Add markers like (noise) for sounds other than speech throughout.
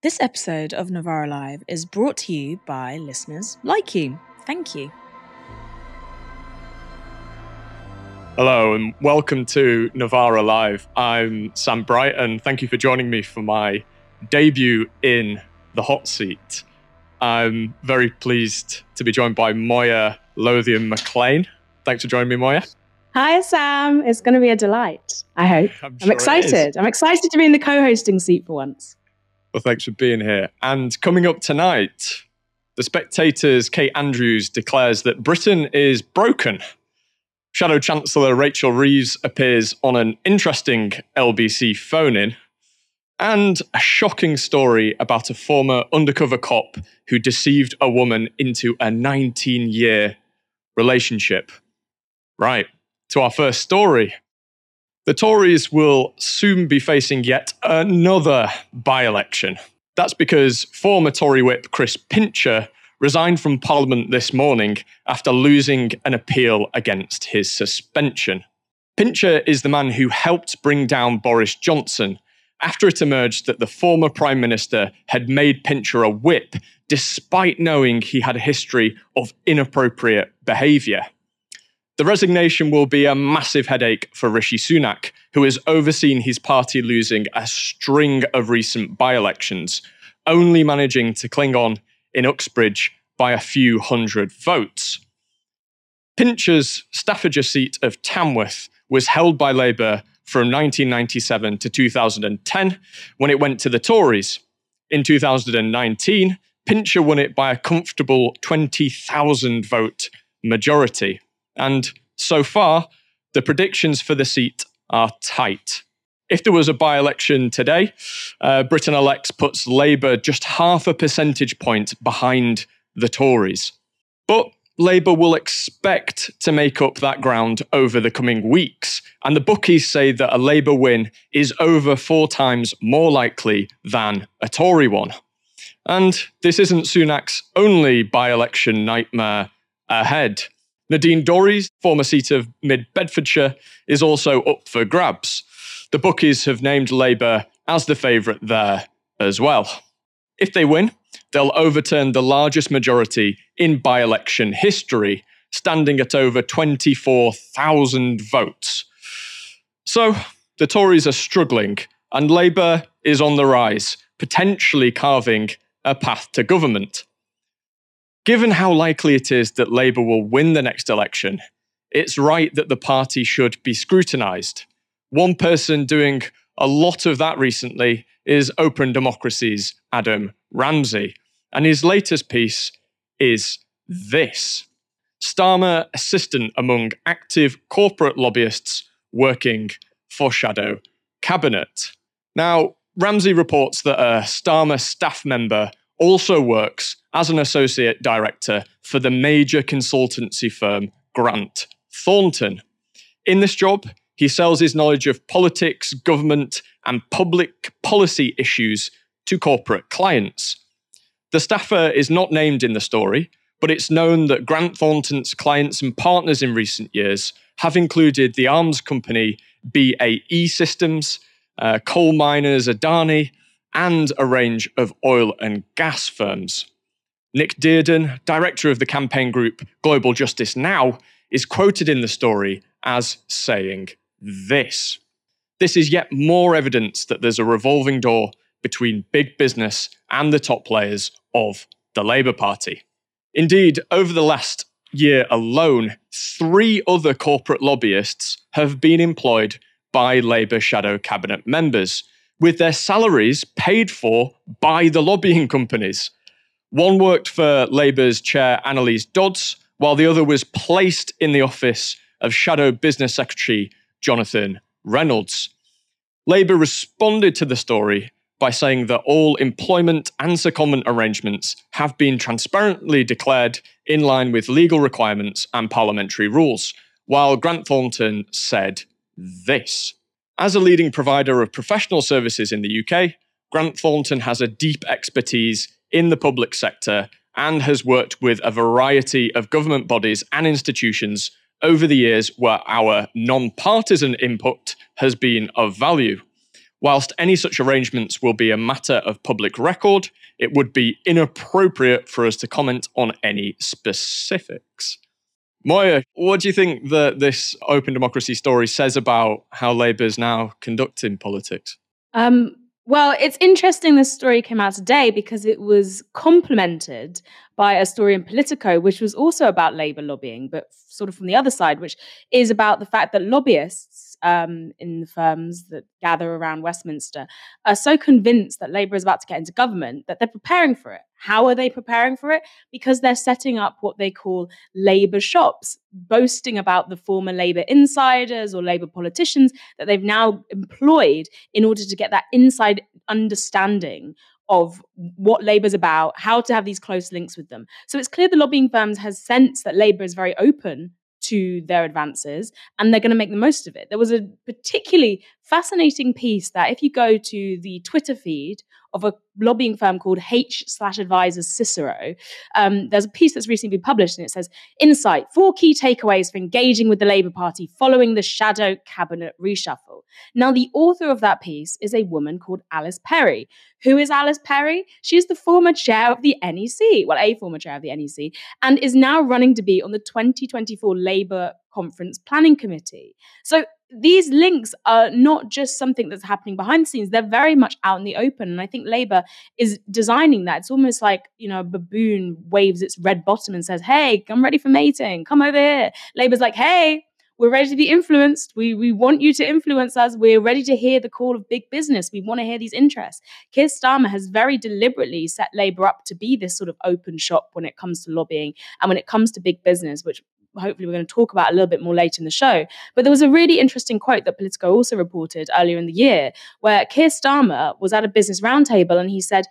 This episode of Novara Live is brought to you by listeners like you. Thank you. Hello and welcome to Novara Live. I'm Sam Bright and Thank you for joining me for my debut in the hot seat. I'm very pleased to be joined by Moya Lothian McLean. Thanks for joining me, Moya. Hi, Sam. It's going to be a delight. I hope. I'm, I'm excited. I'm excited to be in the co-hosting seat for once. Well, thanks for being here. And coming up tonight, the Spectator's Kate Andrews declares that Britain is broken. Shadow Chancellor Rachel Reeves appears on an interesting LBC phone in, and a shocking story about a former undercover cop who deceived a woman into a 19 year relationship. Right, to our first story. The Tories will soon be facing yet another by election. That's because former Tory whip Chris Pincher resigned from Parliament this morning after losing an appeal against his suspension. Pincher is the man who helped bring down Boris Johnson after it emerged that the former Prime Minister had made Pincher a whip despite knowing he had a history of inappropriate behaviour. The resignation will be a massive headache for Rishi Sunak, who has overseen his party losing a string of recent by elections, only managing to cling on in Uxbridge by a few hundred votes. Pincher's Staffordshire seat of Tamworth was held by Labour from 1997 to 2010 when it went to the Tories. In 2019, Pincher won it by a comfortable 20,000 vote majority. And so far, the predictions for the seat are tight. If there was a by election today, uh, Britain elects puts Labour just half a percentage point behind the Tories. But Labour will expect to make up that ground over the coming weeks. And the bookies say that a Labour win is over four times more likely than a Tory one. And this isn't Sunak's only by election nightmare ahead. Nadine Dorries, former seat of Mid Bedfordshire, is also up for grabs. The bookies have named Labour as the favourite there as well. If they win, they'll overturn the largest majority in by election history, standing at over 24,000 votes. So the Tories are struggling, and Labour is on the rise, potentially carving a path to government. Given how likely it is that Labour will win the next election, it's right that the party should be scrutinised. One person doing a lot of that recently is Open Democracy's Adam Ramsay. And his latest piece is this Starmer assistant among active corporate lobbyists working for Shadow Cabinet. Now, Ramsay reports that a Starmer staff member also works as an associate director for the major consultancy firm Grant Thornton. In this job, he sells his knowledge of politics, government, and public policy issues to corporate clients. The staffer is not named in the story, but it's known that Grant Thornton's clients and partners in recent years have included the arms company BAE Systems, uh, coal miners Adani, and a range of oil and gas firms. Nick Dearden, director of the campaign group Global Justice Now, is quoted in the story as saying this. This is yet more evidence that there's a revolving door between big business and the top players of the Labour Party. Indeed, over the last year alone, three other corporate lobbyists have been employed by Labour shadow cabinet members, with their salaries paid for by the lobbying companies. One worked for Labour's chair Anneliese Dodds, while the other was placed in the office of Shadow Business Secretary Jonathan Reynolds. Labour responded to the story by saying that all employment and secondment arrangements have been transparently declared in line with legal requirements and parliamentary rules, while Grant Thornton said this. As a leading provider of professional services in the UK, Grant Thornton has a deep expertise in the public sector and has worked with a variety of government bodies and institutions over the years where our non partisan input has been of value. Whilst any such arrangements will be a matter of public record, it would be inappropriate for us to comment on any specifics. Moya, what do you think that this open democracy story says about how Labour is now conducting politics? Um, well, it's interesting this story came out today because it was complemented by a story in Politico, which was also about Labour lobbying, but sort of from the other side, which is about the fact that lobbyists um, in the firms that gather around Westminster are so convinced that Labour is about to get into government that they're preparing for it. How are they preparing for it? Because they're setting up what they call Labour shops, boasting about the former Labour insiders or Labour politicians that they've now employed in order to get that inside understanding of what Labour's about, how to have these close links with them. So it's clear the lobbying firms has sensed that Labour is very open to their advances and they're going to make the most of it. There was a particularly fascinating piece that if you go to the Twitter feed of a lobbying firm called H slash advisors Cicero. Um, there's a piece that's recently been published and it says, Insight, four key takeaways for engaging with the Labour Party following the shadow cabinet reshuffle. Now, the author of that piece is a woman called Alice Perry. Who is Alice Perry? She's the former chair of the NEC, well, a former chair of the NEC, and is now running to be on the 2024 Labour Conference Planning Committee. So these links are not just something that's happening behind the scenes they're very much out in the open and i think labor is designing that it's almost like you know a baboon waves its red bottom and says hey i'm ready for mating come over here labor's like hey we're ready to be influenced. We, we want you to influence us. We're ready to hear the call of big business. We want to hear these interests. Keir Starmer has very deliberately set Labour up to be this sort of open shop when it comes to lobbying and when it comes to big business, which hopefully we're going to talk about a little bit more later in the show. But there was a really interesting quote that Politico also reported earlier in the year where Keir Starmer was at a business roundtable and he said,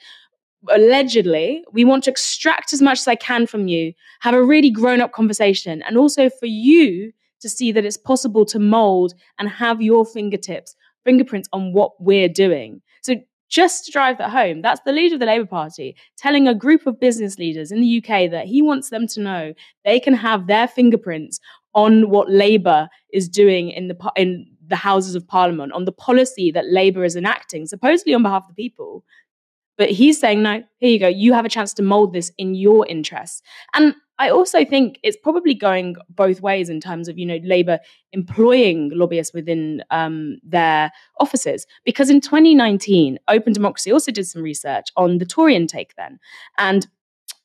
allegedly, we want to extract as much as I can from you, have a really grown up conversation, and also for you to see that it's possible to mold and have your fingertips, fingerprints on what we're doing. So just to drive that home, that's the leader of the Labour Party telling a group of business leaders in the UK that he wants them to know they can have their fingerprints on what Labour is doing in the in the Houses of Parliament, on the policy that Labour is enacting, supposedly on behalf of the people. But he's saying, no, here you go. You have a chance to mold this in your interests. And I also think it's probably going both ways in terms of, you know, Labour employing lobbyists within um, their offices. Because in 2019, Open Democracy also did some research on the Tory intake then. And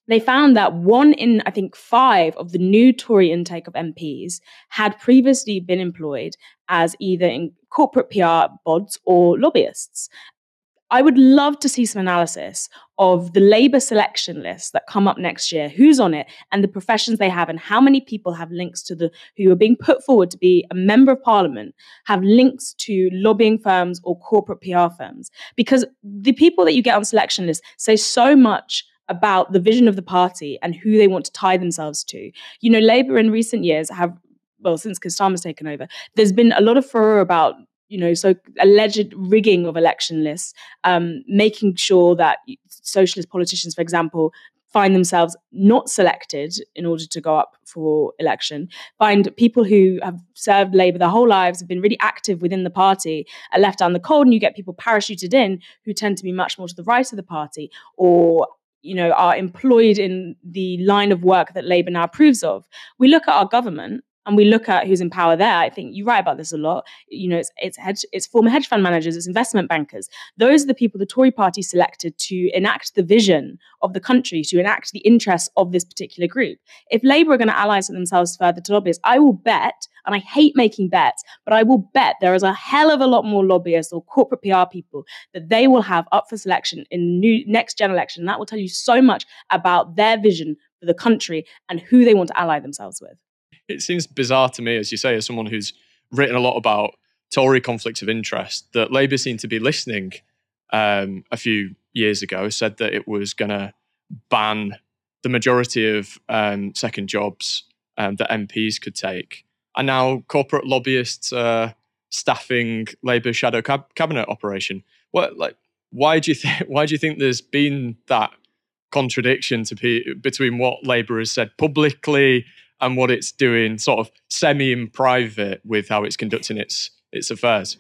they found that one in, I think, five of the new Tory intake of MPs had previously been employed as either in corporate PR bods or lobbyists. I would love to see some analysis of the Labour selection list that come up next year, who's on it, and the professions they have, and how many people have links to the who are being put forward to be a member of parliament have links to lobbying firms or corporate PR firms. Because the people that you get on selection lists say so much about the vision of the party and who they want to tie themselves to. You know, Labour in recent years have well, since Keir Starmer's taken over, there's been a lot of furor about you know, so alleged rigging of election lists, um, making sure that socialist politicians, for example, find themselves not selected in order to go up for election, find people who have served Labour their whole lives, have been really active within the party, are left down the cold, and you get people parachuted in who tend to be much more to the right of the party or you know are employed in the line of work that Labour now approves of. We look at our government and we look at who's in power there, I think you write about this a lot. You know, it's it's hedge, it's former hedge fund managers, it's investment bankers. Those are the people the Tory party selected to enact the vision of the country, to enact the interests of this particular group. If Labour are going to ally themselves further to lobbyists, I will bet, and I hate making bets, but I will bet there is a hell of a lot more lobbyists or corporate PR people that they will have up for selection in the new next gen election. And that will tell you so much about their vision for the country and who they want to ally themselves with it seems bizarre to me, as you say, as someone who's written a lot about Tory conflicts of interest, that Labour seemed to be listening um, a few years ago, said that it was going to ban the majority of um, second jobs um, that MPs could take. And now corporate lobbyists are staffing Labour shadow cab- cabinet operation. What, like, why do you think? (laughs) Why do you think there's been that contradiction to be, between what Labour has said publicly and what it's doing sort of semi in private with how it's conducting its its affairs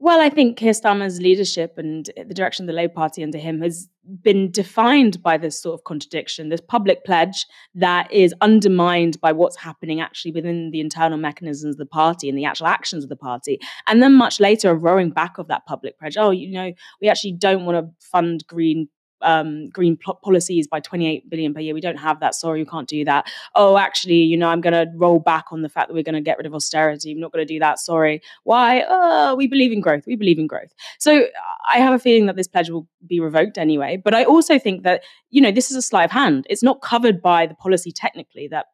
Well, I think Keir Starmer's leadership and the direction of the Labour Party under him has been defined by this sort of contradiction, this public pledge that is undermined by what's happening actually within the internal mechanisms of the party and the actual actions of the party. And then much later, a rowing back of that public pledge. Oh, you know, we actually don't want to fund green um, green policies by 28 billion per year. We don't have that. Sorry, we can't do that. Oh, actually, you know, I'm going to roll back on the fact that we're going to get rid of austerity. We're not going to do that. Sorry. Why? Oh, we believe in growth. We believe in growth. So I have a feeling that this pledge will be revoked anyway. But I also think that, you know, this is a sleight of hand. It's not covered by the policy technically that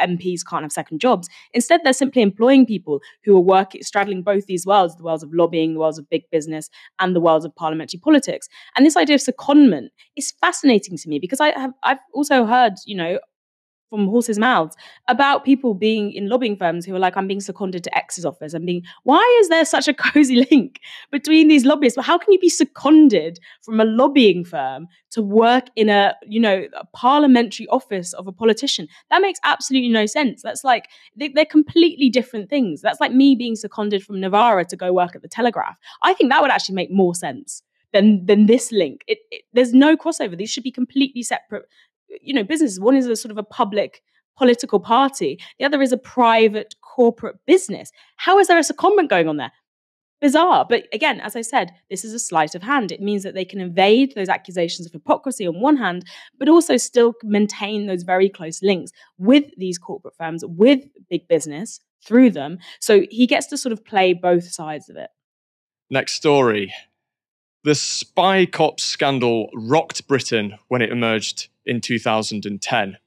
MPs can't have second jobs. Instead, they're simply employing people who are working, straddling both these worlds the worlds of lobbying, the worlds of big business, and the worlds of parliamentary politics. And this idea of secondment is fascinating to me because I have I've also heard, you know, from horses' mouths about people being in lobbying firms who are like, I'm being seconded to X's office. I'm being, why is there such a (laughs) cozy link between these lobbyists? Well, how can you be seconded from a lobbying firm to work in a, you know, a parliamentary office of a politician? That makes absolutely no sense. That's like, they, are completely different things. That's like me being seconded from Novara to go work at the Telegraph. I think that would actually make more sense than than this link. It, it, there's no crossover. These should be completely separate you know businesses one is a sort of a public political party. The other is a private corporate business. How is there a secondment going on there? Bizarre but again as i said this is a sleight of hand. It means that they can evade those accusations of hypocrisy on one hand but also still maintain those very close links with these corporate firms with big business through them. So he gets to sort of play both sides of it. Next story. The spy cop scandal rocked britain when it emerged in 2010.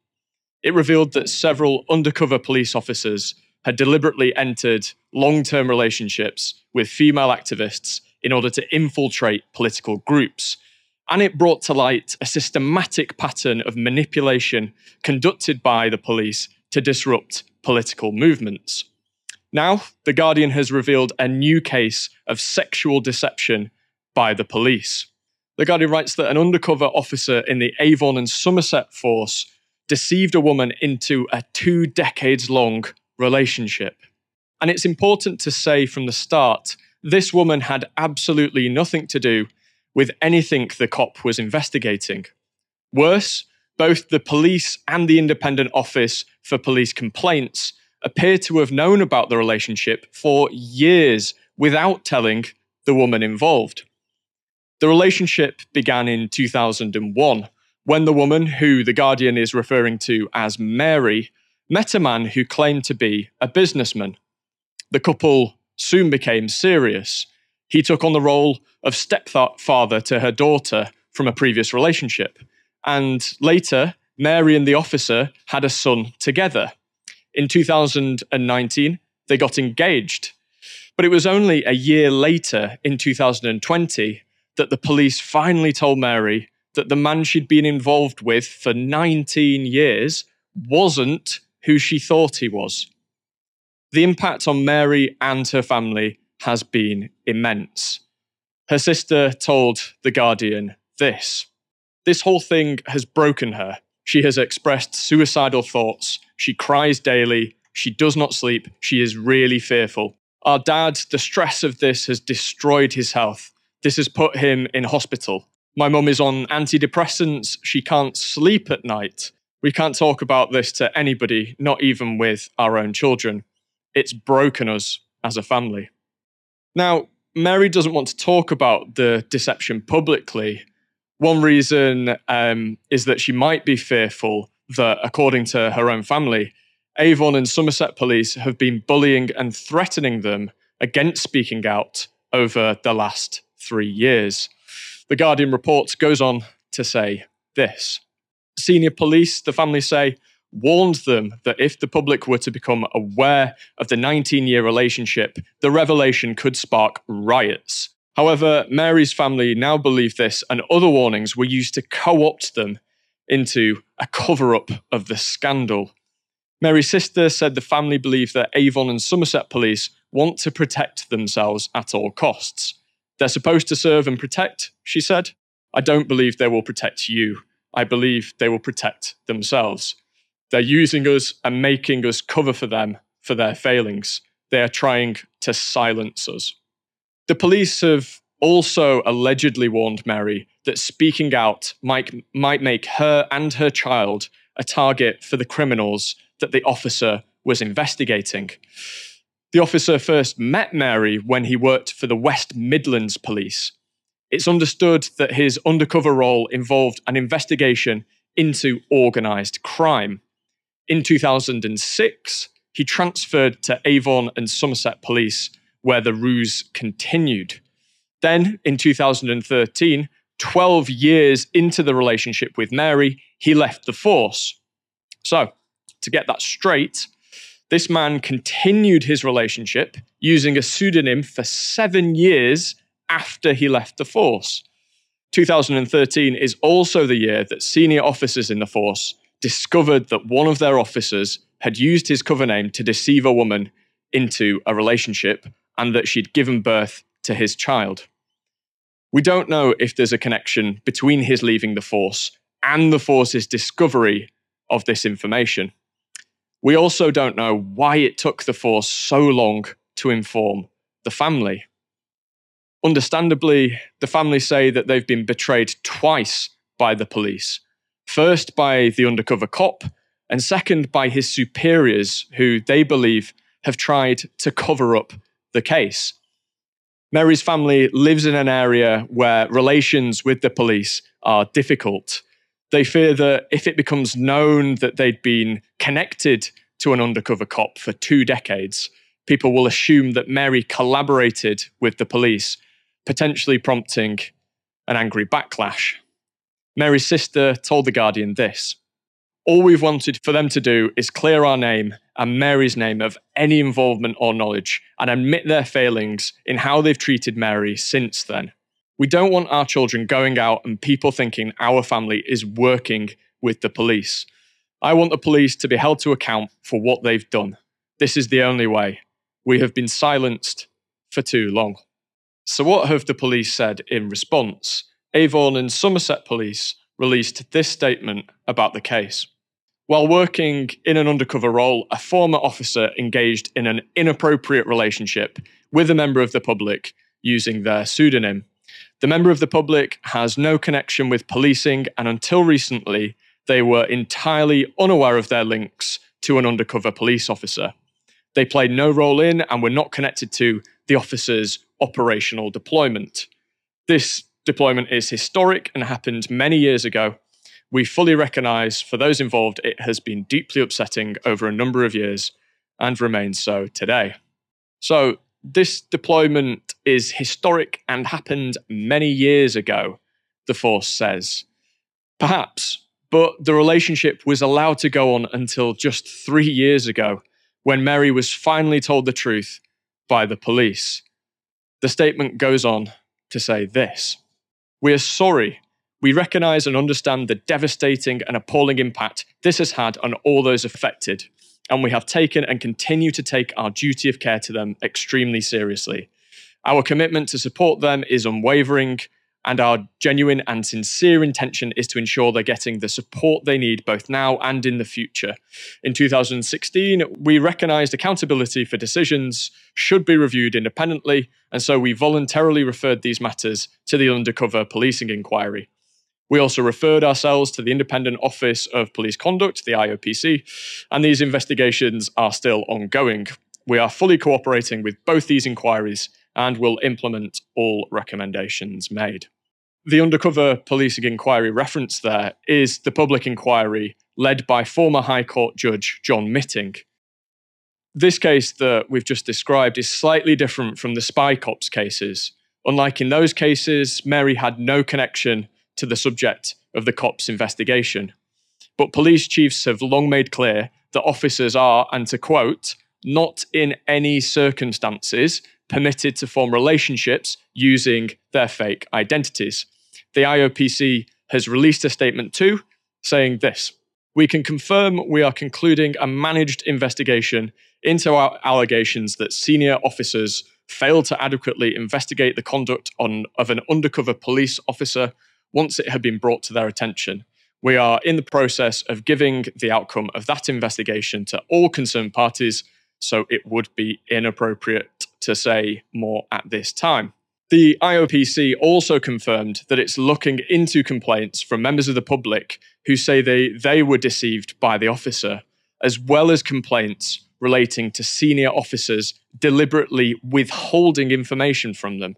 It revealed that several undercover police officers had deliberately entered long term relationships with female activists in order to infiltrate political groups. And it brought to light a systematic pattern of manipulation conducted by the police to disrupt political movements. Now, The Guardian has revealed a new case of sexual deception by the police. The Guardian writes that an undercover officer in the Avon and Somerset force deceived a woman into a two decades long relationship. And it's important to say from the start this woman had absolutely nothing to do with anything the cop was investigating. Worse, both the police and the Independent Office for Police Complaints appear to have known about the relationship for years without telling the woman involved. The relationship began in 2001 when the woman, who The Guardian is referring to as Mary, met a man who claimed to be a businessman. The couple soon became serious. He took on the role of stepfather to her daughter from a previous relationship. And later, Mary and the officer had a son together. In 2019, they got engaged. But it was only a year later, in 2020, that the police finally told Mary that the man she'd been involved with for 19 years wasn't who she thought he was. The impact on Mary and her family has been immense. Her sister told The Guardian this This whole thing has broken her. She has expressed suicidal thoughts. She cries daily. She does not sleep. She is really fearful. Our dad, the stress of this has destroyed his health. This has put him in hospital. My mum is on antidepressants. She can't sleep at night. We can't talk about this to anybody, not even with our own children. It's broken us as a family. Now, Mary doesn't want to talk about the deception publicly. One reason um, is that she might be fearful that, according to her own family, Avon and Somerset police have been bullying and threatening them against speaking out over the last three years. The Guardian report goes on to say this Senior police, the family say, warned them that if the public were to become aware of the 19 year relationship, the revelation could spark riots. However, Mary's family now believe this, and other warnings were used to co opt them into a cover up of the scandal. Mary's sister said the family believe that Avon and Somerset police want to protect themselves at all costs. They're supposed to serve and protect, she said. I don't believe they will protect you. I believe they will protect themselves. They're using us and making us cover for them for their failings. They are trying to silence us. The police have also allegedly warned Mary that speaking out might, might make her and her child a target for the criminals that the officer was investigating. The officer first met Mary when he worked for the West Midlands Police. It's understood that his undercover role involved an investigation into organised crime. In 2006, he transferred to Avon and Somerset Police, where the ruse continued. Then, in 2013, 12 years into the relationship with Mary, he left the force. So, to get that straight, this man continued his relationship using a pseudonym for seven years after he left the force. 2013 is also the year that senior officers in the force discovered that one of their officers had used his cover name to deceive a woman into a relationship and that she'd given birth to his child. We don't know if there's a connection between his leaving the force and the force's discovery of this information. We also don't know why it took the force so long to inform the family. Understandably, the family say that they've been betrayed twice by the police first by the undercover cop, and second by his superiors, who they believe have tried to cover up the case. Mary's family lives in an area where relations with the police are difficult. They fear that if it becomes known that they'd been connected to an undercover cop for two decades, people will assume that Mary collaborated with the police, potentially prompting an angry backlash. Mary's sister told The Guardian this All we've wanted for them to do is clear our name and Mary's name of any involvement or knowledge and admit their failings in how they've treated Mary since then. We don't want our children going out and people thinking our family is working with the police. I want the police to be held to account for what they've done. This is the only way. We have been silenced for too long. So, what have the police said in response? Avon and Somerset Police released this statement about the case. While working in an undercover role, a former officer engaged in an inappropriate relationship with a member of the public using their pseudonym. The member of the public has no connection with policing, and until recently, they were entirely unaware of their links to an undercover police officer. They played no role in and were not connected to the officer's operational deployment. This deployment is historic and happened many years ago. We fully recognise for those involved it has been deeply upsetting over a number of years and remains so today. So, this deployment is historic and happened many years ago, the Force says. Perhaps, but the relationship was allowed to go on until just three years ago when Mary was finally told the truth by the police. The statement goes on to say this we are sorry. We recognise and understand the devastating and appalling impact this has had on all those affected, and we have taken and continue to take our duty of care to them extremely seriously. Our commitment to support them is unwavering, and our genuine and sincere intention is to ensure they're getting the support they need both now and in the future. In 2016, we recognised accountability for decisions should be reviewed independently, and so we voluntarily referred these matters to the undercover policing inquiry. We also referred ourselves to the Independent Office of Police Conduct, the IOPC, and these investigations are still ongoing. We are fully cooperating with both these inquiries and will implement all recommendations made. The undercover policing inquiry referenced there is the public inquiry led by former High Court Judge John Mitting. This case that we've just described is slightly different from the spy cops cases. Unlike in those cases, Mary had no connection to the subject of the cops' investigation. But police chiefs have long made clear that officers are, and to quote, not in any circumstances permitted to form relationships using their fake identities. The IOPC has released a statement too, saying this We can confirm we are concluding a managed investigation into our allegations that senior officers failed to adequately investigate the conduct on, of an undercover police officer once it had been brought to their attention. We are in the process of giving the outcome of that investigation to all concerned parties, so it would be inappropriate to say more at this time. The IOPC also confirmed that it's looking into complaints from members of the public who say they, they were deceived by the officer, as well as complaints relating to senior officers deliberately withholding information from them.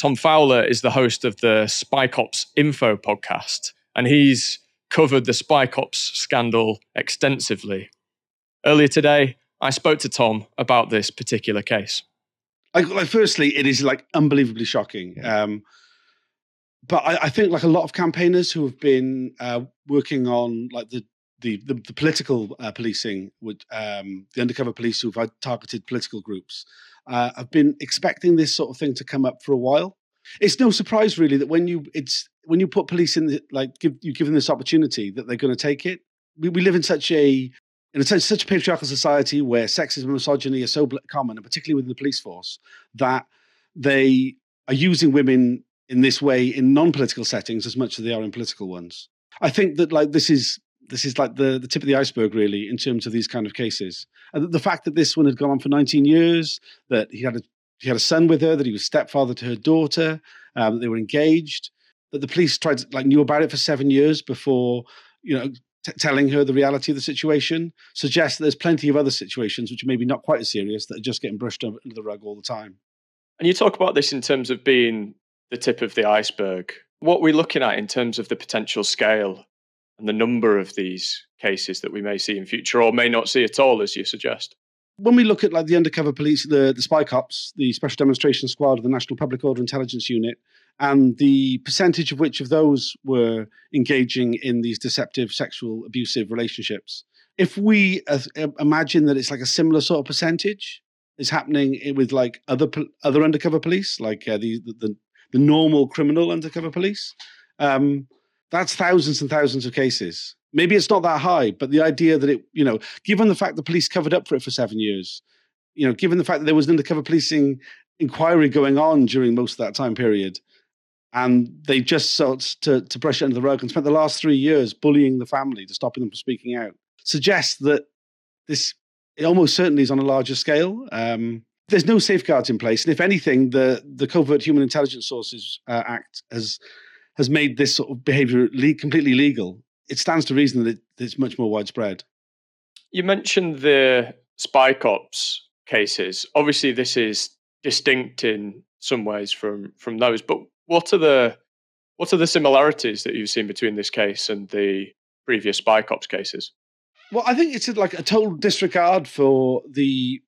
Tom Fowler is the host of the Spy Cops Info podcast, and he's covered the Spy Cops scandal extensively. Earlier today, I spoke to Tom about this particular case. Like, like firstly, it is like unbelievably shocking. Um, but I, I, think like a lot of campaigners who have been uh, working on like the the, the, the political uh, policing with um, the undercover police who've targeted political groups uh, have been expecting this sort of thing to come up for a while. It's no surprise really that when you it's when you put police in the, like give you give them this opportunity that they're going to take it. We, we live in such a in a such, such a patriarchal society where sexism and misogyny are so common, and particularly within the police force, that they are using women in this way in non-political settings as much as they are in political ones. I think that like this is this is like the, the tip of the iceberg really in terms of these kind of cases. And the fact that this one had gone on for 19 years, that he had a he had a son with her, that he was stepfather to her daughter, um, that they were engaged, that the police tried to, like knew about it for seven years before you know t- telling her the reality of the situation suggests that there's plenty of other situations which are maybe not quite as serious that are just getting brushed under the rug all the time. And you talk about this in terms of being the tip of the iceberg. What we're looking at in terms of the potential scale and the number of these cases that we may see in future or may not see at all, as you suggest? When we look at like the undercover police, the, the spy cops, the special demonstration squad of the National Public Order Intelligence Unit, and the percentage of which of those were engaging in these deceptive sexual abusive relationships. If we uh, imagine that it's like a similar sort of percentage is happening with like other other undercover police, like uh, the, the the normal criminal undercover police, um, that's thousands and thousands of cases. Maybe it's not that high, but the idea that it, you know, given the fact the police covered up for it for seven years, you know, given the fact that there was an undercover policing inquiry going on during most of that time period, and they just sought to, to brush it under the rug and spent the last three years bullying the family to stopping them from speaking out suggests that this it almost certainly is on a larger scale. Um, there's no safeguards in place, and if anything, the the Covert Human Intelligence Sources uh, Act has has made this sort of behaviour le- completely legal. It stands to reason that it, it's much more widespread. You mentioned the spy cops cases. Obviously, this is distinct in some ways from from those, but what are the what are the similarities that you've seen between this case and the previous spy cops cases? Well, I think it's like a total disregard for the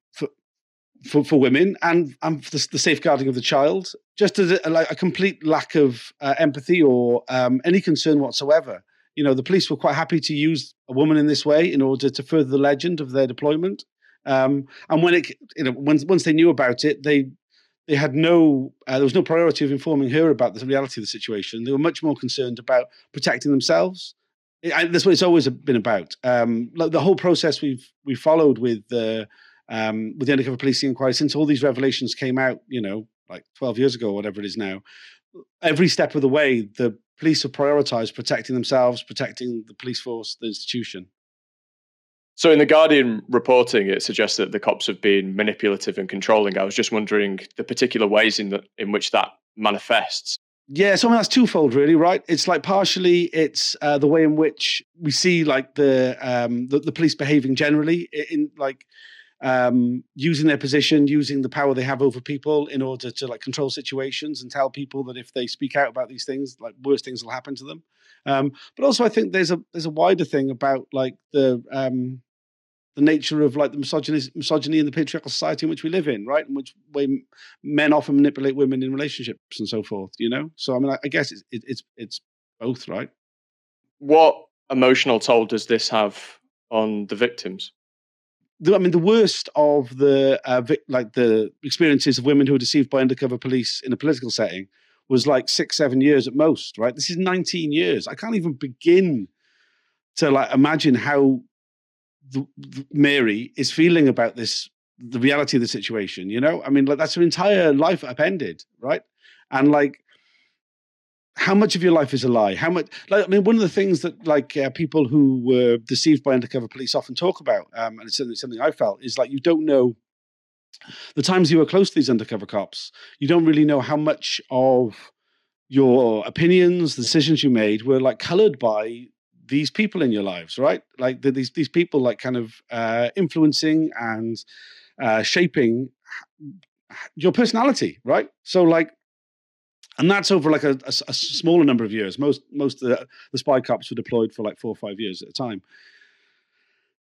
for for, women and and the, the, safeguarding of the child, just as a, like a complete lack of uh, empathy or um, any concern whatsoever. You know, the police were quite happy to use a woman in this way in order to further the legend of their deployment. Um, and when it, you know, once once they knew about it, they they had no uh, there was no priority of informing her about the reality of the situation. They were much more concerned about protecting themselves. It, I, that's what it's always been about. Um, like the whole process we've we followed with the um, with the undercover policing inquiry since all these revelations came out, you know, like twelve years ago or whatever it is now. Every step of the way, the police have prioritized protecting themselves, protecting the police force, the institution. So, in the Guardian reporting, it suggests that the cops have been manipulative and controlling. I was just wondering the particular ways in the, in which that manifests. Yeah, so I mean, that's twofold, really, right? It's like partially it's uh, the way in which we see like the, um, the the police behaving generally in like um, using their position, using the power they have over people in order to like control situations and tell people that if they speak out about these things, like worse things will happen to them. Um, but also, I think there's a there's a wider thing about like the um, the nature of like the misogyny, misogyny in the patriarchal society in which we live in, right? In which way men often manipulate women in relationships and so forth. You know, so I mean, I, I guess it's it, it's it's both, right? What emotional toll does this have on the victims? I mean, the worst of the uh, like the experiences of women who were deceived by undercover police in a political setting was like six, seven years at most, right? This is 19 years. I can't even begin to like imagine how the, the Mary is feeling about this, the reality of the situation. You know, I mean, like that's her entire life upended, right? And like, how much of your life is a lie? How much? Like, I mean, one of the things that like uh, people who were deceived by undercover police often talk about, um, and it's something, something I felt is like you don't know the times you were close to these undercover cops, you don't really know how much of your opinions, decisions you made were like colored by these people in your lives, right? Like the, these these people like kind of uh, influencing and uh, shaping your personality, right? So like, and that's over like a, a, a, smaller number of years. Most most of the, the spy cops were deployed for like four or five years at a time.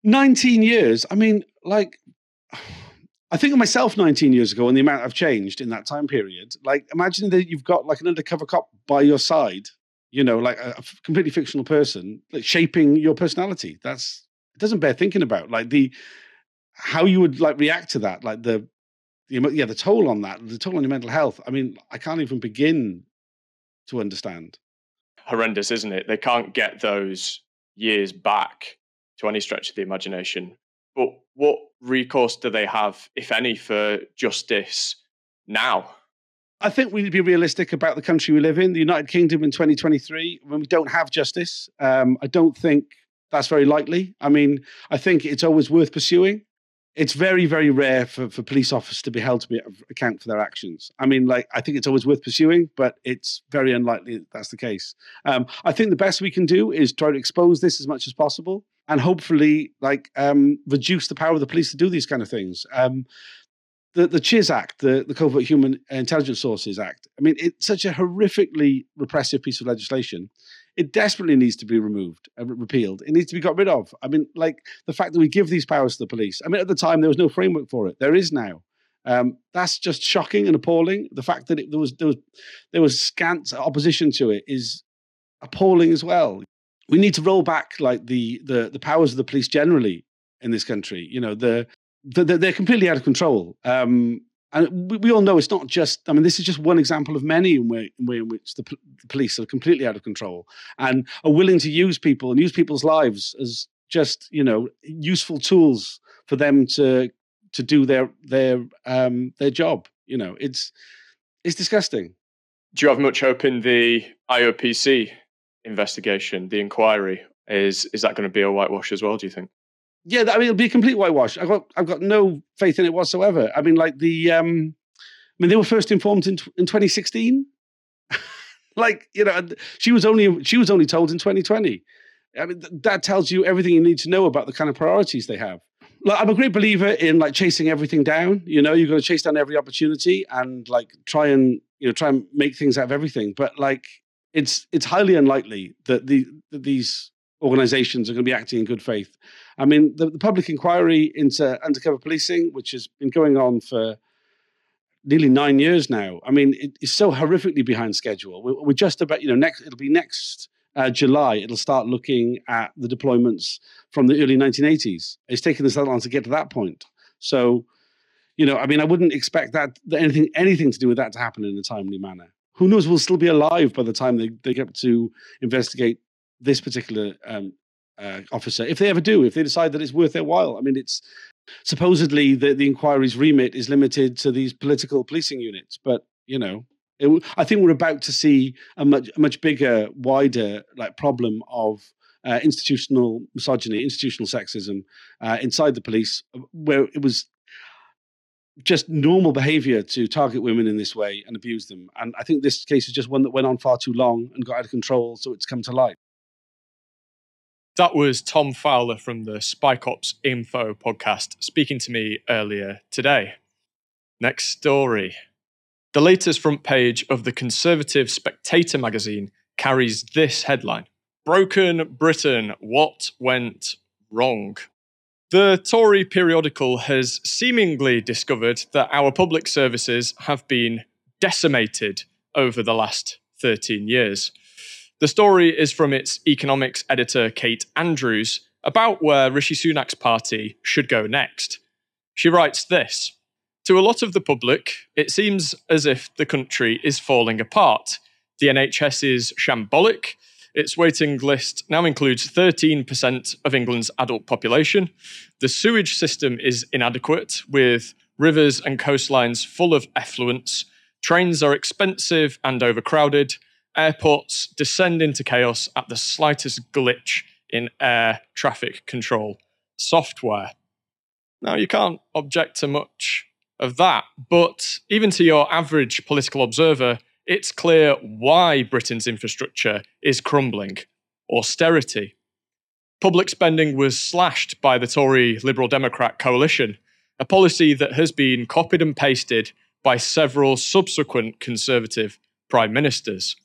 Nineteen years. I mean, like (sighs) I think of myself 19 years ago and the amount I've changed in that time period. Like, imagine that you've got like an undercover cop by your side, you know, like a, a completely fictional person, like shaping your personality. That's it doesn't bear thinking about. Like the how you would like react to that, like the yeah, the toll on that, the toll on your mental health. I mean, I can't even begin to understand. Horrendous, isn't it? They can't get those years back to any stretch of the imagination. But what recourse do they have, if any, for justice now? I think we need to be realistic about the country we live in, the United Kingdom in 2023, when we don't have justice. Um, I don't think that's very likely. I mean, I think it's always worth pursuing. It's very, very rare for, for police officers to be held to be account for their actions. I mean, like, I think it's always worth pursuing, but it's very unlikely that that's the case. Um, I think the best we can do is try to expose this as much as possible and hopefully like um, reduce the power of the police to do these kind of things. Um, the the CHIS Act, the the Covert Human Intelligence Sources Act. I mean, it's such a horrifically repressive piece of legislation. It desperately needs to be removed, uh, repealed. It needs to be got rid of. I mean, like the fact that we give these powers to the police. I mean, at the time there was no framework for it. There is now. Um, that's just shocking and appalling. The fact that it, there was there was there was scant opposition to it is appalling as well we need to roll back like the the the powers of the police generally in this country. You know, the, the, the they're completely out of control. Um, and we, we, all know it's not just. I mean, this is just one example of many in, way, in, way in which the, the, police are completely out of control and are willing to use people and use people's lives as just you know useful tools for them to to do their their um, their job. You know, it's it's disgusting. Do you have much hope in the IOPC investigation, the inquiry, is is that going to be a whitewash as well? Do you think? Yeah, I mean, it'll be a complete whitewash. I've got I've got no faith in it whatsoever. I mean, like the um, I mean, they were first informed in in 2016. (laughs) like you know, she was only she was only told in 2020. I mean, that tells you everything you need to know about the kind of priorities they have. Like, I'm a great believer in like chasing everything down. You know, you've got to chase down every opportunity and like try and you know try and make things out of everything. But like it's it's highly unlikely that the that these organizations are going to be acting in good faith. I mean, the, the public inquiry into undercover policing, which has been going on for nearly nine years now. I mean, it is so horrifically behind schedule. We're, we're, just about, you know, next it'll be next uh, July. It'll start looking at the deployments from the early 1980s. It's taken us that long to get to that point. So, you know, I mean, I wouldn't expect that, that anything anything to do with that to happen in a timely manner who knows, we'll still be alive by the time they, they get to investigate this particular um, uh, officer. If they ever do, if they decide that it's worth their while. I mean, it's supposedly the, the inquiry's remit is limited to these political policing units, but, you know, it, I think we're about to see a much, much bigger, wider like problem of uh, institutional misogyny, institutional sexism uh, inside the police, uh, where it was just normal behavior to target women in this way and abuse them. And I think this case is just one that went on far too long and got out of control, so it's come to light. That was Tom Fowler from the Spy Cops Info podcast speaking to me earlier today. Next story. The latest front page of the conservative Spectator magazine carries this headline Broken Britain, what went wrong? The Tory periodical has seemingly discovered that our public services have been decimated over the last 13 years. The story is from its economics editor, Kate Andrews, about where Rishi Sunak's party should go next. She writes this To a lot of the public, it seems as if the country is falling apart. The NHS is shambolic, its waiting list now includes 13% of England's adult population. The sewage system is inadequate, with rivers and coastlines full of effluents. Trains are expensive and overcrowded. Airports descend into chaos at the slightest glitch in air traffic control software. Now, you can't object to much of that. But even to your average political observer, it's clear why Britain's infrastructure is crumbling austerity. Public spending was slashed by the Tory Liberal Democrat coalition, a policy that has been copied and pasted by several subsequent Conservative prime ministers.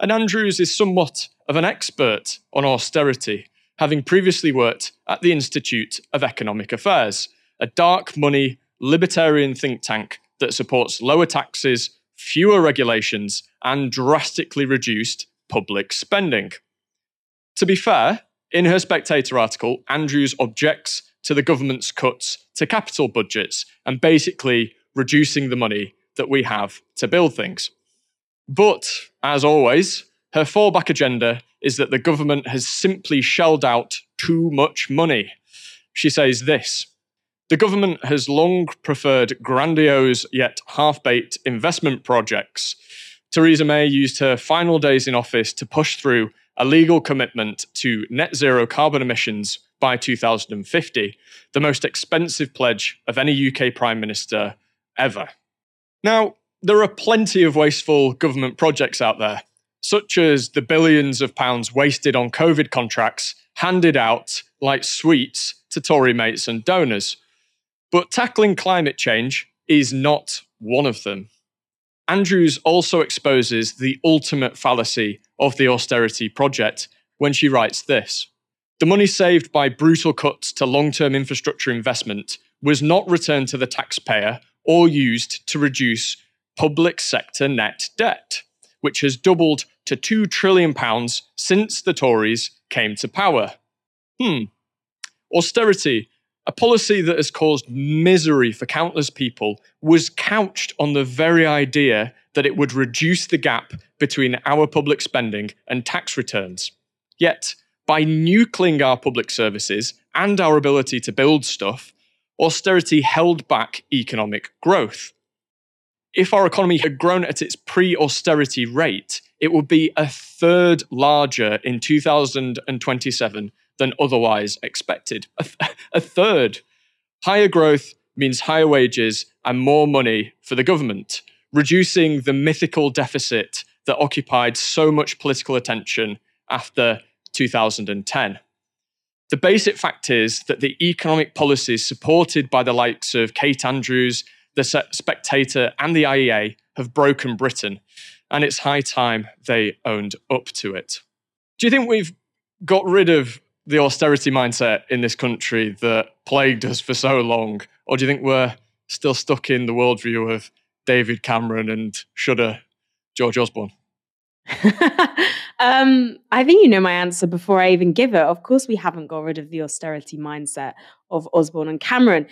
And Andrews is somewhat of an expert on austerity, having previously worked at the Institute of Economic Affairs, a dark money libertarian think tank that supports lower taxes, fewer regulations, and drastically reduced public spending. To be fair, in her Spectator article, Andrews objects to the government's cuts to capital budgets and basically reducing the money that we have to build things. But, as always, her fallback agenda is that the government has simply shelled out too much money. She says this The government has long preferred grandiose yet half baked investment projects. Theresa May used her final days in office to push through a legal commitment to net zero carbon emissions by 2050, the most expensive pledge of any UK Prime Minister ever. Now, there are plenty of wasteful government projects out there, such as the billions of pounds wasted on COVID contracts handed out like sweets to Tory mates and donors. But tackling climate change is not one of them. Andrews also exposes the ultimate fallacy of the austerity project when she writes this The money saved by brutal cuts to long term infrastructure investment was not returned to the taxpayer or used to reduce public sector net debt, which has doubled to £2 trillion since the Tories came to power. Hmm. Austerity, a policy that has caused misery for countless people, was couched on the very idea that it would reduce the gap between our public spending and tax returns. Yet, by nuclearing our public services and our ability to build stuff, austerity held back economic growth if our economy had grown at its pre austerity rate, it would be a third larger in 2027 than otherwise expected. A, th- (laughs) a, third. Higher growth means higher wages and more money for the government, reducing the mythical deficit that occupied so much political attention after 2010. The basic fact is that the economic policies supported by the likes of Kate Andrews the Spectator, and the IEA have broken Britain, and it's high time they owned up to it. Do you think we've got rid of the austerity mindset in this country that plagued us for so long, or do you think we're still stuck in the worldview of David Cameron and Shudder George Osborne? (laughs) um, I think you know my answer before I even give it. Of course, we haven't got rid of the austerity mindset of Osborne and Cameron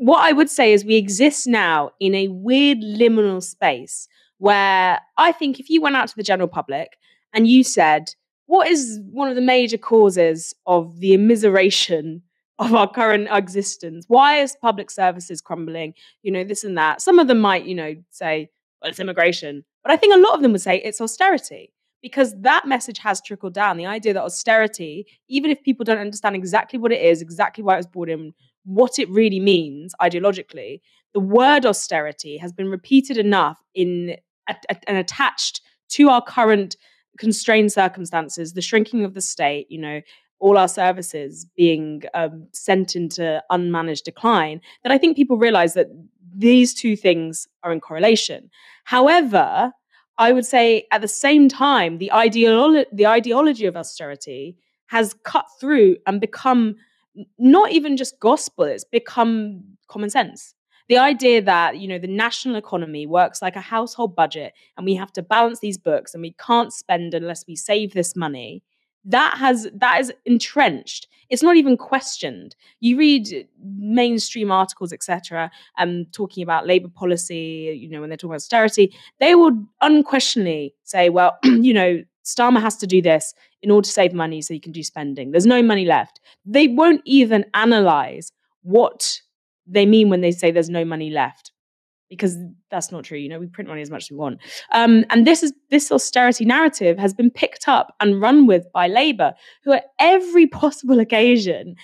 what I would say is we exist now in a weird liminal space where I think if you went out to the general public and you said, what is one of the major causes of the immiseration of our current existence? Why is public services crumbling? You know, this and that. Some of them might, you know, say, well, it's immigration. But I think a lot of them would say it's austerity because that message has trickled down. The idea that austerity, even if people don't understand exactly what it is, exactly why it was brought in, what it really means ideologically, the word austerity has been repeated enough in and attached to our current constrained circumstances, the shrinking of the state, you know, all our services being um, sent into unmanaged decline, that I think people realize that these two things are in correlation. However, I would say at the same time, the, ideolo- the ideology of austerity has cut through and become not even just gospel, it's become common sense. The idea that, you know, the national economy works like a household budget and we have to balance these books and we can't spend unless we save this money, that has that is entrenched. It's not even questioned. You read mainstream articles, etc., um, talking about labor policy, you know, when they're talking about austerity, they will unquestionably say, well, (clears throat) you know, Starmer has to do this in order to save money so you can do spending. There's no money left. They won't even analyze what they mean when they say there's no money left because that's not true. You know, we print money as much as we want. Um, and this is this austerity narrative has been picked up and run with by Labour, who at every (laughs) possible occasion,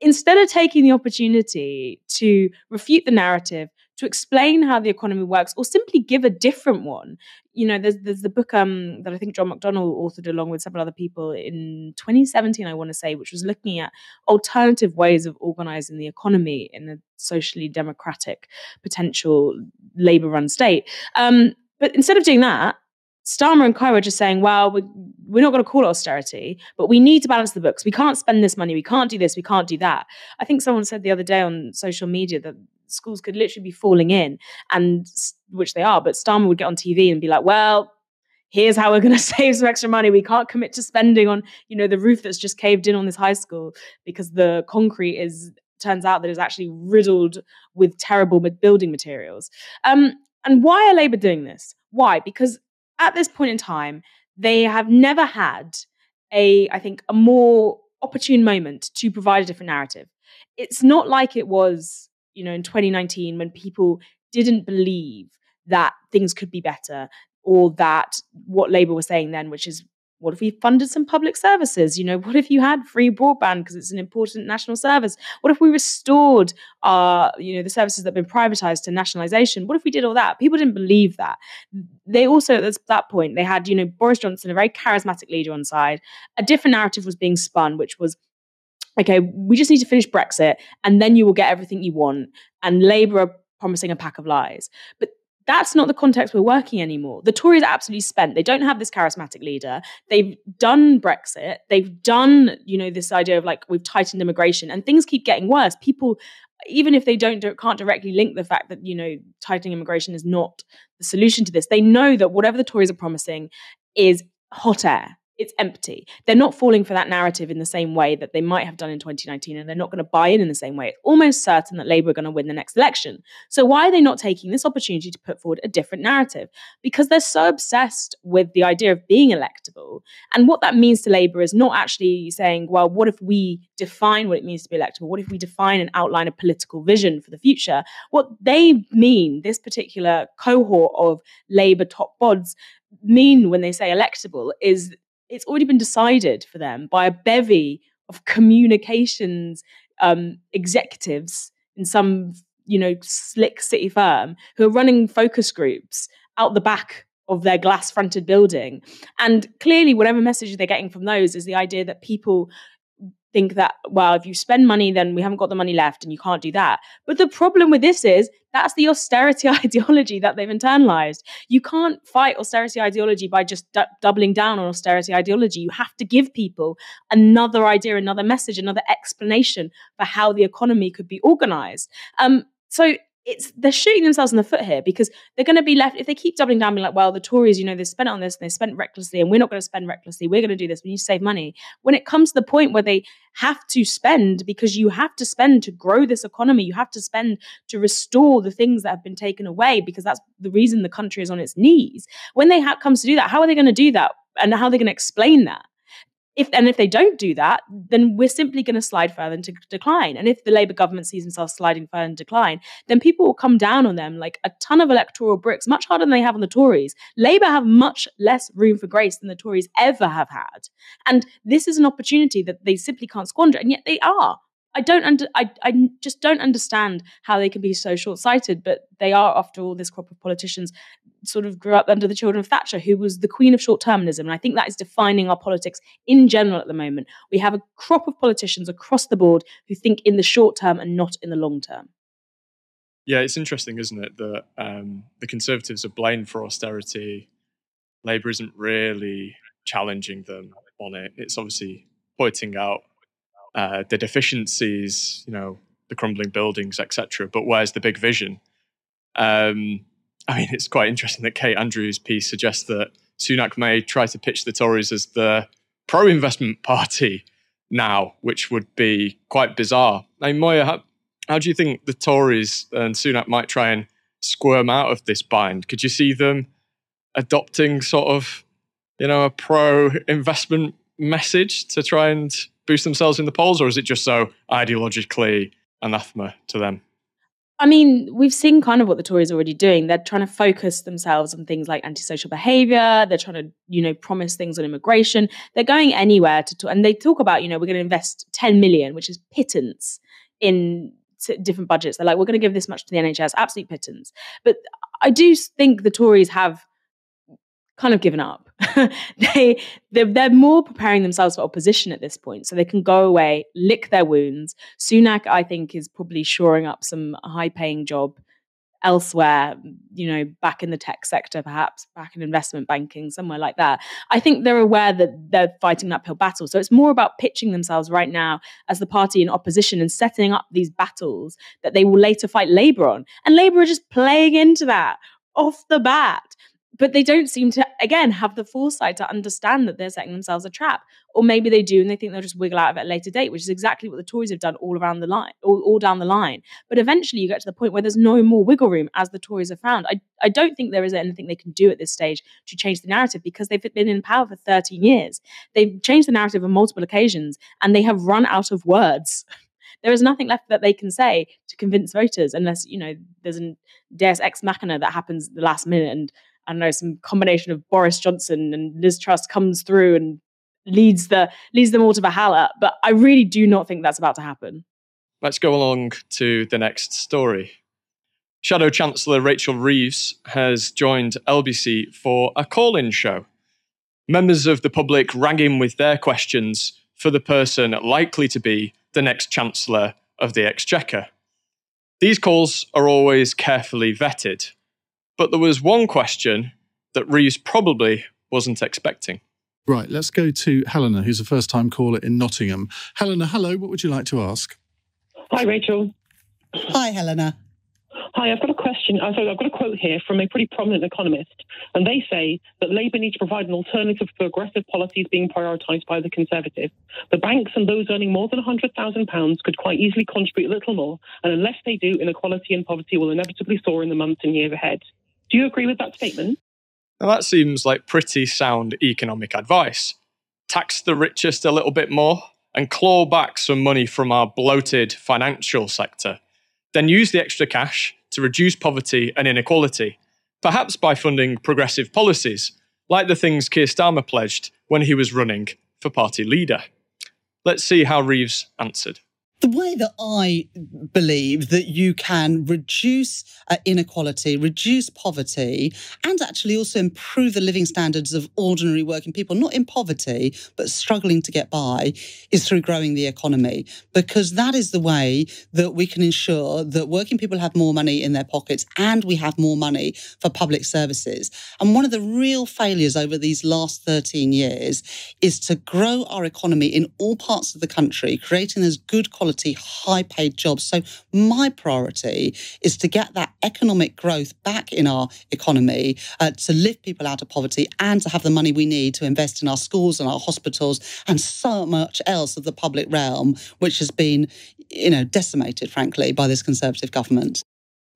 instead of taking the opportunity to refute the narrative, to explain how the economy works or simply give a different one. You know, there's there's the book um, that I think John McDonnell authored along with several other people in 2017, I want to say, which was looking at alternative ways of organizing the economy in a socially democratic, potential labor run state. Um, but instead of doing that, Starmer and Co are just saying, well, we're, we're not going to call it austerity, but we need to balance the books. We can't spend this money. We can't do this. We can't do that. I think someone said the other day on social media that schools could literally be falling in, and which they are. But Starmer would get on TV and be like, well, here's how we're going (laughs) to save some extra money. We can't commit to spending on, you know, the roof that's just caved in on this high school because the concrete is turns out that is actually riddled with terrible building materials. Um, and why are Labour doing this? Why? Because at this point in time, they have never had a, I think, a more opportune moment to provide a different narrative. It's not like it was, you know, in 2019 when people didn't believe that things could be better or that what Labour was saying then, which is what if we funded some public services? You know, what if you had free broadband because it's an important national service? What if we restored our, you know, the services that have been privatized to nationalization? What if we did all that? People didn't believe that. They also, at that point, they had, you know, Boris Johnson, a very charismatic leader on side. A different narrative was being spun, which was okay, we just need to finish Brexit and then you will get everything you want. And Labour are promising a pack of lies. But that's not the context we're working anymore. The Tories are absolutely spent. They don't have this charismatic leader. They've done Brexit. They've done, you know, this idea of like we've tightened immigration, and things keep getting worse. People, even if they don't do, can't directly link the fact that you know tightening immigration is not the solution to this, they know that whatever the Tories are promising is hot air it's empty. They're not falling for that narrative in the same way that they might have done in 2019, and they're not going to buy in in the same way. It's almost certain that Labour are going to win the next election. So, why are they not taking this opportunity to put forward a different narrative? Because they're so obsessed with the idea of being electable. And what that means to Labour is not actually saying, well, what if we define what it means to be electable? What if we define and outline a political vision for the future? What they mean, this particular cohort of Labour top bods, mean when they say electable is it's already been decided for them by a bevy of communications um, executives in some you know slick city firm who are running focus groups out the back of their glass fronted building. And clearly whatever message they're getting from those is the idea that people think that well if you spend money then we haven't got the money left and you can't do that. But the problem with this is that's the austerity (laughs) ideology that they've internalized. You can't fight austerity ideology by just d- doubling down on austerity ideology. You have to give people another idea another message another explanation for how the economy could be organized. Um, so it's they're shooting themselves in the foot here because they're going to be left if they keep doubling down, being like, well, the Tories, you know, they spent on this and they spent recklessly, and we're not going to spend recklessly. We're going to do this. We need to save money. When it comes to the point where they have to spend because you have to spend to grow this economy, you have to spend to restore the things that have been taken away because that's the reason the country is on its knees. When they ha- comes to do that, how are they going to do that? And how are they going to explain that? If and if they don't do that, then we're simply going to slide further into decline. And if the Labour government sees themselves sliding further into decline, then people will come down on them like a ton of electoral bricks, much harder than they have on the Tories. Labour have much less room for grace than the Tories ever have had. And this is an opportunity that they simply can't squander, and yet they are. I don't under I, I just don't understand how they can be so short-sighted, but they are, after all, this crop of politicians sort of grew up under the children of Thatcher, who was the queen of short-termism. And I think that is defining our politics in general at the moment. We have a crop of politicians across the board who think in the short term and not in the long term. Yeah, it's interesting, isn't it, that um, the Conservatives are blamed for austerity. Labour isn't really challenging them on it. It's obviously pointing out uh, the deficiencies, you know, the crumbling buildings, etc. But where's the big vision? Um, I mean, it's quite interesting that Kate Andrews' piece suggests that Sunak may try to pitch the Tories as the pro-investment party now, which would be quite bizarre. I mean, Moya, how, how do you think the Tories and Sunak might try and squirm out of this bind? Could you see them adopting sort of, you know, a pro-investment message to try and boost themselves in the polls, or is it just so ideologically anathema to them? I mean, we've seen kind of what the Tories are already doing. They're trying to focus themselves on things like antisocial behavior. They're trying to, you know, promise things on immigration. They're going anywhere to talk, and they talk about, you know, we're going to invest 10 million, which is pittance in different budgets. They're like, we're going to give this much to the NHS, absolute pittance. But I do think the Tories have kind of given up. (laughs) they they're, they're, more preparing themselves for opposition at this point, so they can go away, lick their wounds. Sunak, I think, is probably shoring up some high-paying job elsewhere, you know, back in the tech sector, perhaps back in investment banking, somewhere like that. I think they're aware that they're fighting an uphill battle. So it's more about pitching themselves right now as the party in opposition and setting up these battles that they will later fight Labour on. And Labour are just playing into that off the bat but they don't seem to again have the foresight to understand that they're setting themselves a trap. Or maybe they do and they think they'll just wiggle out of it at a later date which is exactly what the tories have done all around the line all, all down the line. But eventually you get to the point where there's no more wiggle room as the tories have found. I, I don't think there is anything they can do at this stage to change the narrative because they've been in power for 13 years. They've changed the narrative on multiple occasions and they have run out of words. (laughs) There is nothing left that they can say to convince voters unless you know there's a deus ex machina that happens the last minute and I don't know, some combination of Boris Johnson and Liz Truss comes through and leads the leads them all to Valhalla. But I really do not think that's about to happen. Let's go along to the next story. Shadow Chancellor Rachel Reeves has joined LBC for a call in show. Members of the public rang in with their questions for the person likely to be the next Chancellor of the Exchequer. These calls are always carefully vetted but there was one question that Reeves probably wasn't expecting. Right, let's go to Helena, who's a first time caller in Nottingham. Helena, hello, what would you like to ask? Hi, Rachel. Hi, Helena. Hi, I've got a question. So I've got a quote here from a pretty prominent economist, and they say that Labour needs to provide an alternative to aggressive policies being prioritised by the Conservatives. The banks and those earning more than £100,000 could quite easily contribute a little more, and unless they do, inequality and poverty will inevitably soar in the months and years ahead. Do you agree with that statement? Now, that seems like pretty sound economic advice. Tax the richest a little bit more and claw back some money from our bloated financial sector. Then use the extra cash to reduce poverty and inequality, perhaps by funding progressive policies, like the things Keir Starmer pledged when he was running for party leader. Let's see how Reeves answered the way that I believe that you can reduce uh, inequality, reduce poverty, and actually also improve the living standards of ordinary working people, not in poverty, but struggling to get by, is through growing the economy. Because that is the way that we can ensure that working people have more money in their pockets and we have more money for public services. And one of the real failures over these last 13 years is to grow our economy in all parts of the country, creating those good quality quality, high paid jobs. So, my priority is to get that economic growth back in our economy, uh, to lift people out of poverty, and to have the money we need to invest in our schools and our hospitals and so much else of the public realm, which has been, you know, decimated, frankly, by this Conservative government.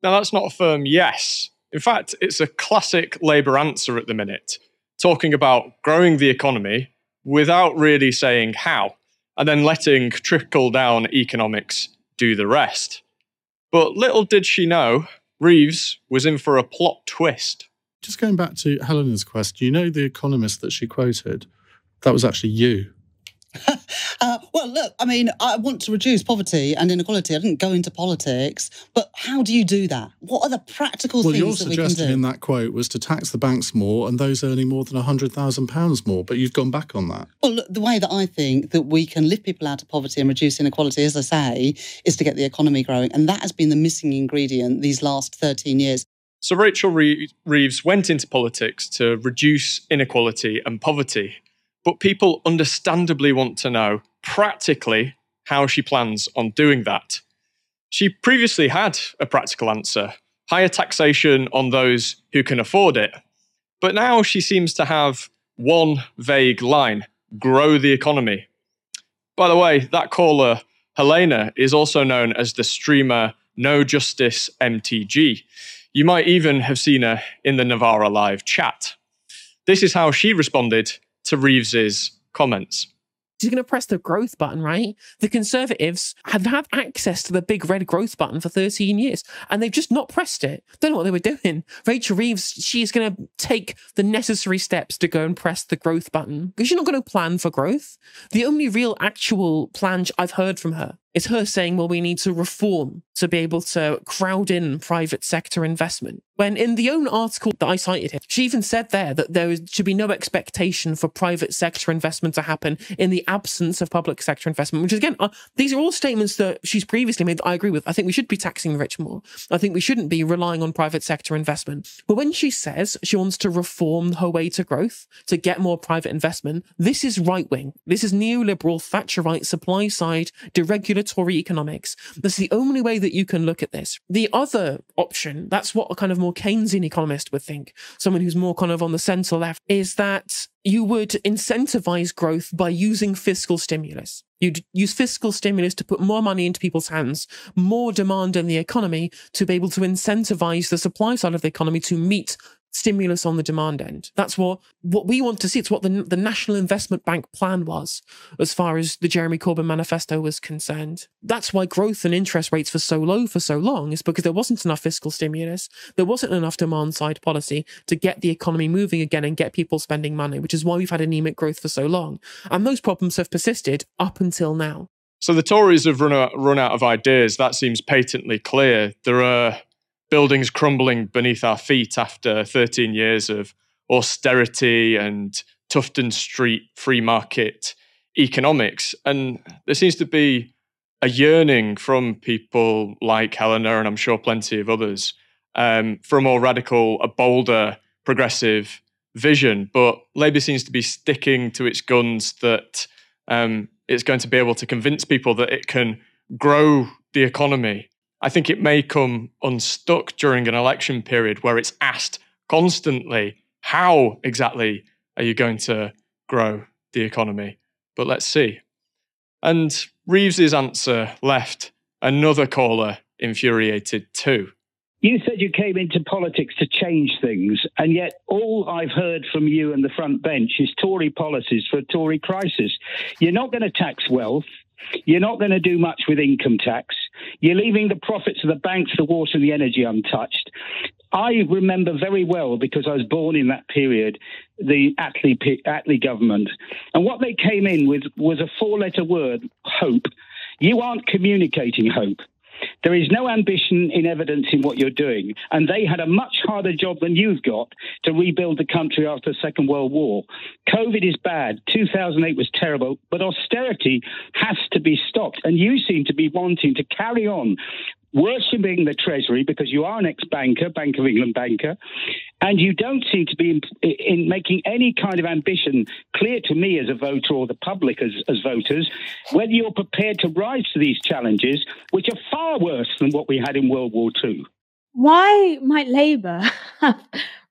Now, that's not a firm yes. In fact, it's a classic Labour answer at the minute, talking about growing the economy without really saying how and then letting trickle down economics do the rest. But little did she know, Reeves was in for a plot twist. Just going back to Helena's question, you know the economist that she quoted? That was actually you. (laughs) uh, well, look, I mean, I want to reduce poverty and inequality. I didn't go into politics, but how do you do that? What are the practical well, things your that we can do? suggestion in that quote was to tax the banks more and those earning more than £100,000 more, but you've gone back on that. Well, look, the way that I think that we can lift people out of poverty and reduce inequality, as I say, is to get the economy growing. And that has been the missing ingredient these last 13 years. So Rachel Reeves went into politics to reduce inequality and poverty but people understandably want to know practically how she plans on doing that. She previously had a practical answer higher taxation on those who can afford it. But now she seems to have one vague line grow the economy. By the way, that caller, Helena, is also known as the streamer No Justice MTG. You might even have seen her in the Novara Live chat. This is how she responded to Reeves's comments. She's going to press the growth button, right? The Conservatives have had access to the big red growth button for 13 years and they've just not pressed it. Don't know what they were doing. Rachel Reeves, she's going to take the necessary steps to go and press the growth button because she's not going to plan for growth. The only real actual plan I've heard from her is her saying, well, we need to reform to be able to crowd in private sector investment. When in the own article that I cited here, she even said there that there should be no expectation for private sector investment to happen in the absence of public sector investment, which again, uh, these are all statements that she's previously made that I agree with. I think we should be taxing the rich more. I think we shouldn't be relying on private sector investment. But when she says she wants to reform her way to growth, to get more private investment, this is right wing. This is neoliberal, Thatcherite, supply side, deregulatory economics. That's the only way that you can look at this. The other option, that's what a kind of more Keynesian economist would think, someone who's more kind of on the centre left, is that you would incentivize growth by using fiscal stimulus. You'd use fiscal stimulus to put more money into people's hands, more demand in the economy to be able to incentivize the supply side of the economy to meet stimulus on the demand end. That's what what we want to see. It's what the the National Investment Bank plan was, as far as the Jeremy Corbyn manifesto was concerned. That's why growth and interest rates were so low for so long, is because there wasn't enough fiscal stimulus, there wasn't enough demand side policy to get the economy moving again and get people spending money, which is why we've had anemic growth for so long. And those problems have persisted up until now. So the Tories have run out, run out of ideas. That seems patently clear. There are buildings crumbling beneath our feet after 13 years of austerity and Tufton Street free market economics. And there seems to be a yearning from people like Helena, and I'm sure plenty of others, um, for a more radical, a bolder, progressive vision. But Labour seems to be sticking to its guns that um, it's going to be able to convince people that it can grow the economy I think it may come unstuck during an election period where it's asked constantly, how exactly are you going to grow the economy? But let's see. And Reeves's answer left another caller infuriated too. You said you came into politics to change things, and yet all I've heard from you and the front bench is Tory policies for a Tory crisis. You're not going to tax wealth. You're not going to do much with income tax. You're leaving the profits of the banks, the water, and the energy untouched. I remember very well because I was born in that period, the Attlee, Attlee government. And what they came in with was a four letter word hope. You aren't communicating hope. There is no ambition in evidence in what you're doing. And they had a much harder job than you've got to rebuild the country after the Second World War. COVID is bad. 2008 was terrible, but austerity has to be stopped. And you seem to be wanting to carry on worshipping the Treasury because you are an ex banker, Bank of England banker, and you don't seem to be in, in, making any kind of ambition clear to me as a voter or the public as, as voters whether you're prepared to rise to these challenges, which are far worse than what we had in World War II. Why might Labour (laughs) have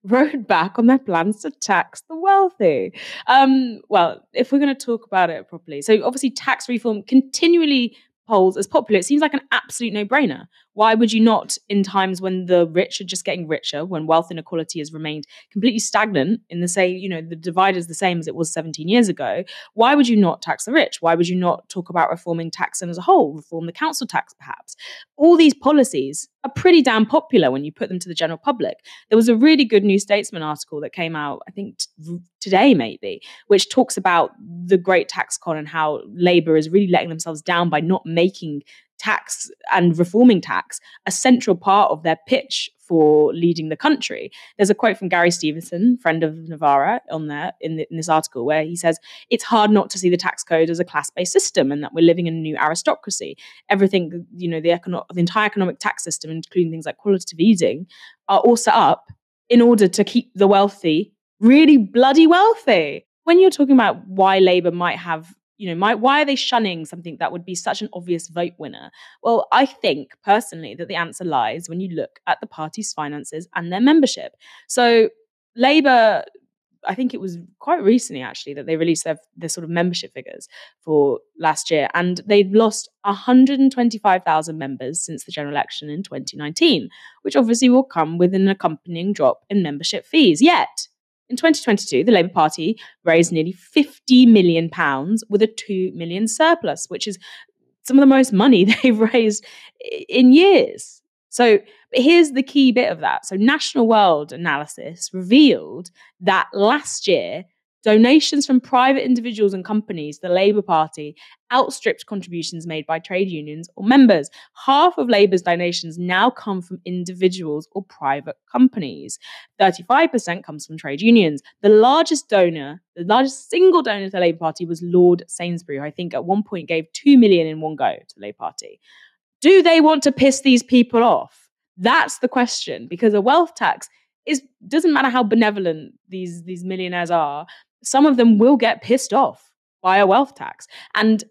rode back on their plans to tax the wealthy? Um, well, if we're going to talk about it properly, so obviously tax reform continually polls as popular. It seems like an absolute no brainer. Why would you not, in times when the rich are just getting richer, when wealth inequality has remained completely stagnant in the same, you know, the divide is the same as it was 17 years ago, why would you not tax the rich? Why would you not talk about reforming taxing as a whole, reform the council tax perhaps? All these policies are pretty damn popular when you put them to the general public. There was a really good New Statesman article that came out, I think t- today maybe, which talks about the great tax con and how Labour is really letting themselves down by not making tax and reforming tax a central part of their pitch for leading the country. There's a quote from Gary Stevenson, friend of Novara, on there in, the, in, this article where he says it's hard not to see the tax code as a class-based system and that we're living in a new aristocracy. Everything, you know, the, econo- the entire economic tax system, including things like qualitative easing, are all set up in order to keep the wealthy really bloody wealthy. When you're talking about why Labour might have you know, my, why are they shunning something that would be such an obvious vote winner? Well, I think personally that the answer lies when you look at the party's finances and their membership. So, Labour, I think it was quite recently actually that they released their, their sort of membership figures for last year, and they'd lost 125,000 members since the general election in 2019, which obviously will come with an accompanying drop in membership fees. Yet, in 2022, the Labour Party raised nearly 50 million pounds with a 2 million surplus, which is some of the most money (laughs) they've raised in years. So here's the key bit of that. So National World analysis revealed that last year Donations from private individuals and companies, the Labour Party, outstripped contributions made by trade unions or members. Half of Labour's donations now come from individuals or private companies. 35% comes from trade unions. The largest donor, the largest single donor to the Labour Party was Lord Sainsbury, who I think at one point gave 2 million in one go to the Labour Party. Do they want to piss these people off? That's the question because a wealth tax is doesn't matter how benevolent these these millionaires are, some of them will get pissed off by a wealth tax. And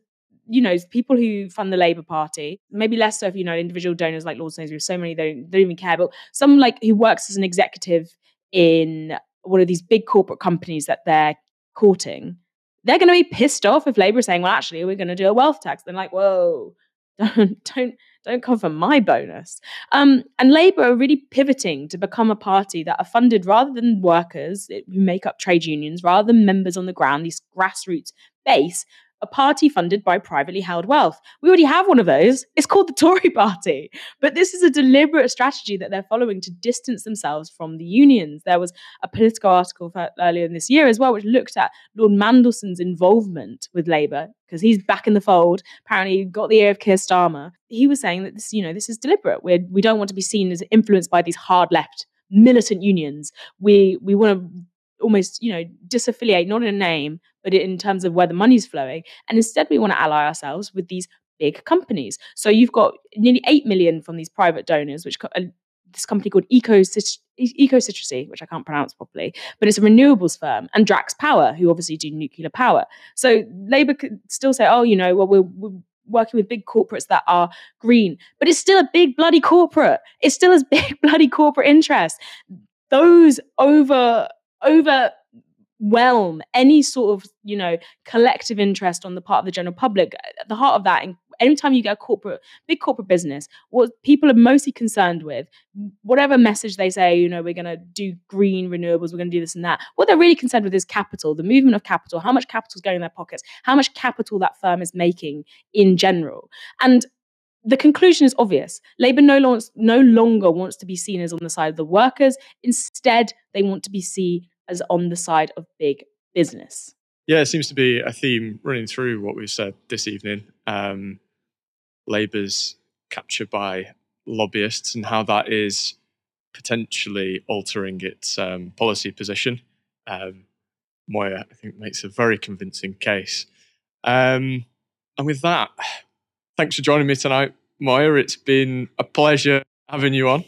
you know, people who fund the Labour Party, maybe less so if you know individual donors like Lord Sainsbury, so many they don't, they don't even care, but some like who works as an executive in one of these big corporate companies that they're courting, they're going to be pissed off if Labour is saying, "Well, actually, we're going to do a wealth tax." They're like, "Whoa, (laughs) don't don't don't come for my bonus." Um, and Labour are really pivoting to become a party that are funded rather than workers who make up trade unions, rather than members on the ground, these grassroots base, a party funded by privately held wealth. We already have one of those. It's called the Tory party. But this is a deliberate strategy that they're following to distance themselves from the unions. There was a Politico article earlier in this year as well, which looked at Lord Mandelson's involvement with Labour because he's back in the fold. Apparently, got the ear of Keir Starmer. He was saying that this, you know, this is deliberate. We're, we don't want to be seen as influenced by these hard left militant unions. We we want to almost you know disaffiliate not in a name but in terms of where the money's flowing and instead we want to ally ourselves with these big companies so you've got nearly 8 million from these private donors which uh, this company called Ecotricity, which I can't pronounce properly, but it's a renewables firm, and Drax Power, who obviously do nuclear power. So Labour could still say, oh, you know, well, we're, we're working with big corporates that are green, but it's still a big bloody corporate. It's still as (laughs) big bloody corporate interest. Those over over overwhelm any sort of you know collective interest on the part of the general public uh, at the heart of that anytime you get a corporate big corporate business what people are mostly concerned with whatever message they say you know we're going to do green renewables we're going to do this and that what they're really concerned with is capital the movement of capital how much capital is going in their pockets how much capital that firm is making in general and the conclusion is obvious. Labour no, long, no longer wants to be seen as on the side of the workers. Instead, they want to be seen as on the side of big business. Yeah, it seems to be a theme running through what we've said this evening. Um, Labour's captured by lobbyists and how that is potentially altering its um, policy position. Um, Moya, I think, makes a very convincing case. Um, and with that, thanks for joining me tonight, Moya. It's been a pleasure having you on.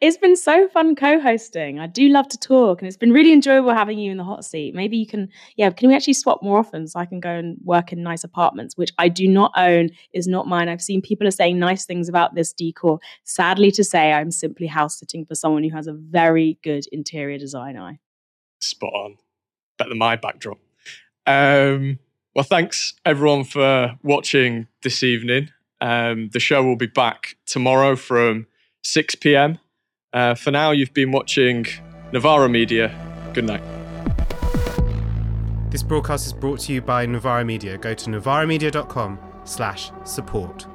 It's been so fun co-hosting. I do love to talk, and it's been really enjoyable having you in the hot seat. Maybe you can, yeah, can we actually swap more often so I can go and work in nice apartments, which I do not own, is not mine. I've seen people are saying nice things about this decor. Sadly to say, I'm simply house sitting for someone who has a very good interior design eye. Spot on. Better than my backdrop. Um, well, thanks everyone for watching this evening. Um, the show will be back tomorrow from 6 p.m. Uh, for now, you've been watching Novara Media. Good night. This broadcast is brought to you by Novara Media. Go to novaramedia.com slash support.